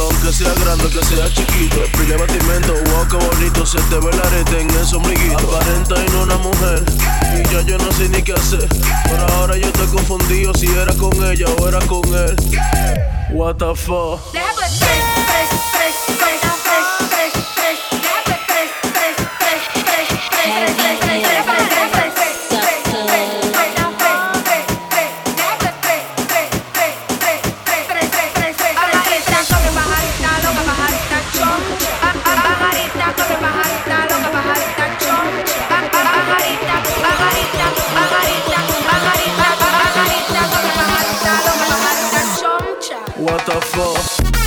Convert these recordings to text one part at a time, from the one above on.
aunque sea grande, que sea chiquito. Pide batimento, wow, qué bonito. Se te ve la arete en ese ombliguito. Aparenta en una mujer, y ya yo no sé ni qué hacer. Por ahora yo estoy confundido si era con ella o era con él. What the fuck. what the fuck?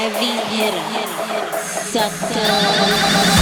Heavy hitter, sucker.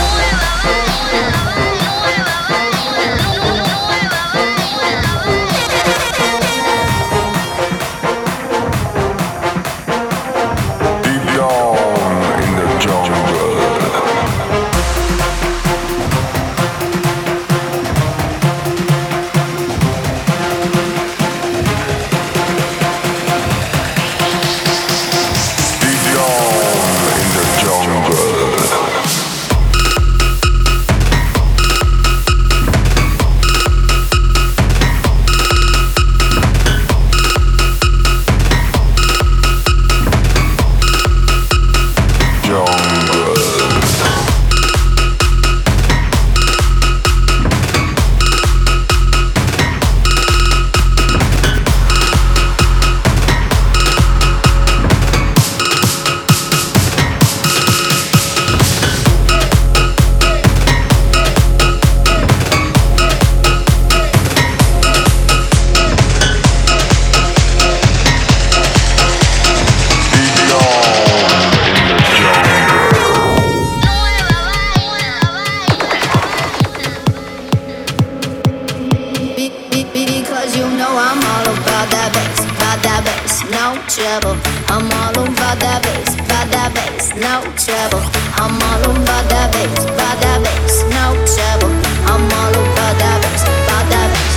I'm all about that bass, about that bass, no trouble. I'm all about that bass, about that bass, no trouble. I'm all about that bass, about that bass.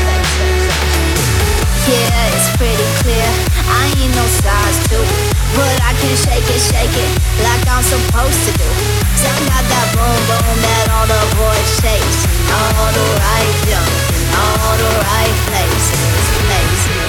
Yeah, it's pretty clear. I ain't no size two, but I can shake it, shake it like I'm supposed to do. 'Cause I got that boom boom that all the boys chase, all the right junk, all the right places, places.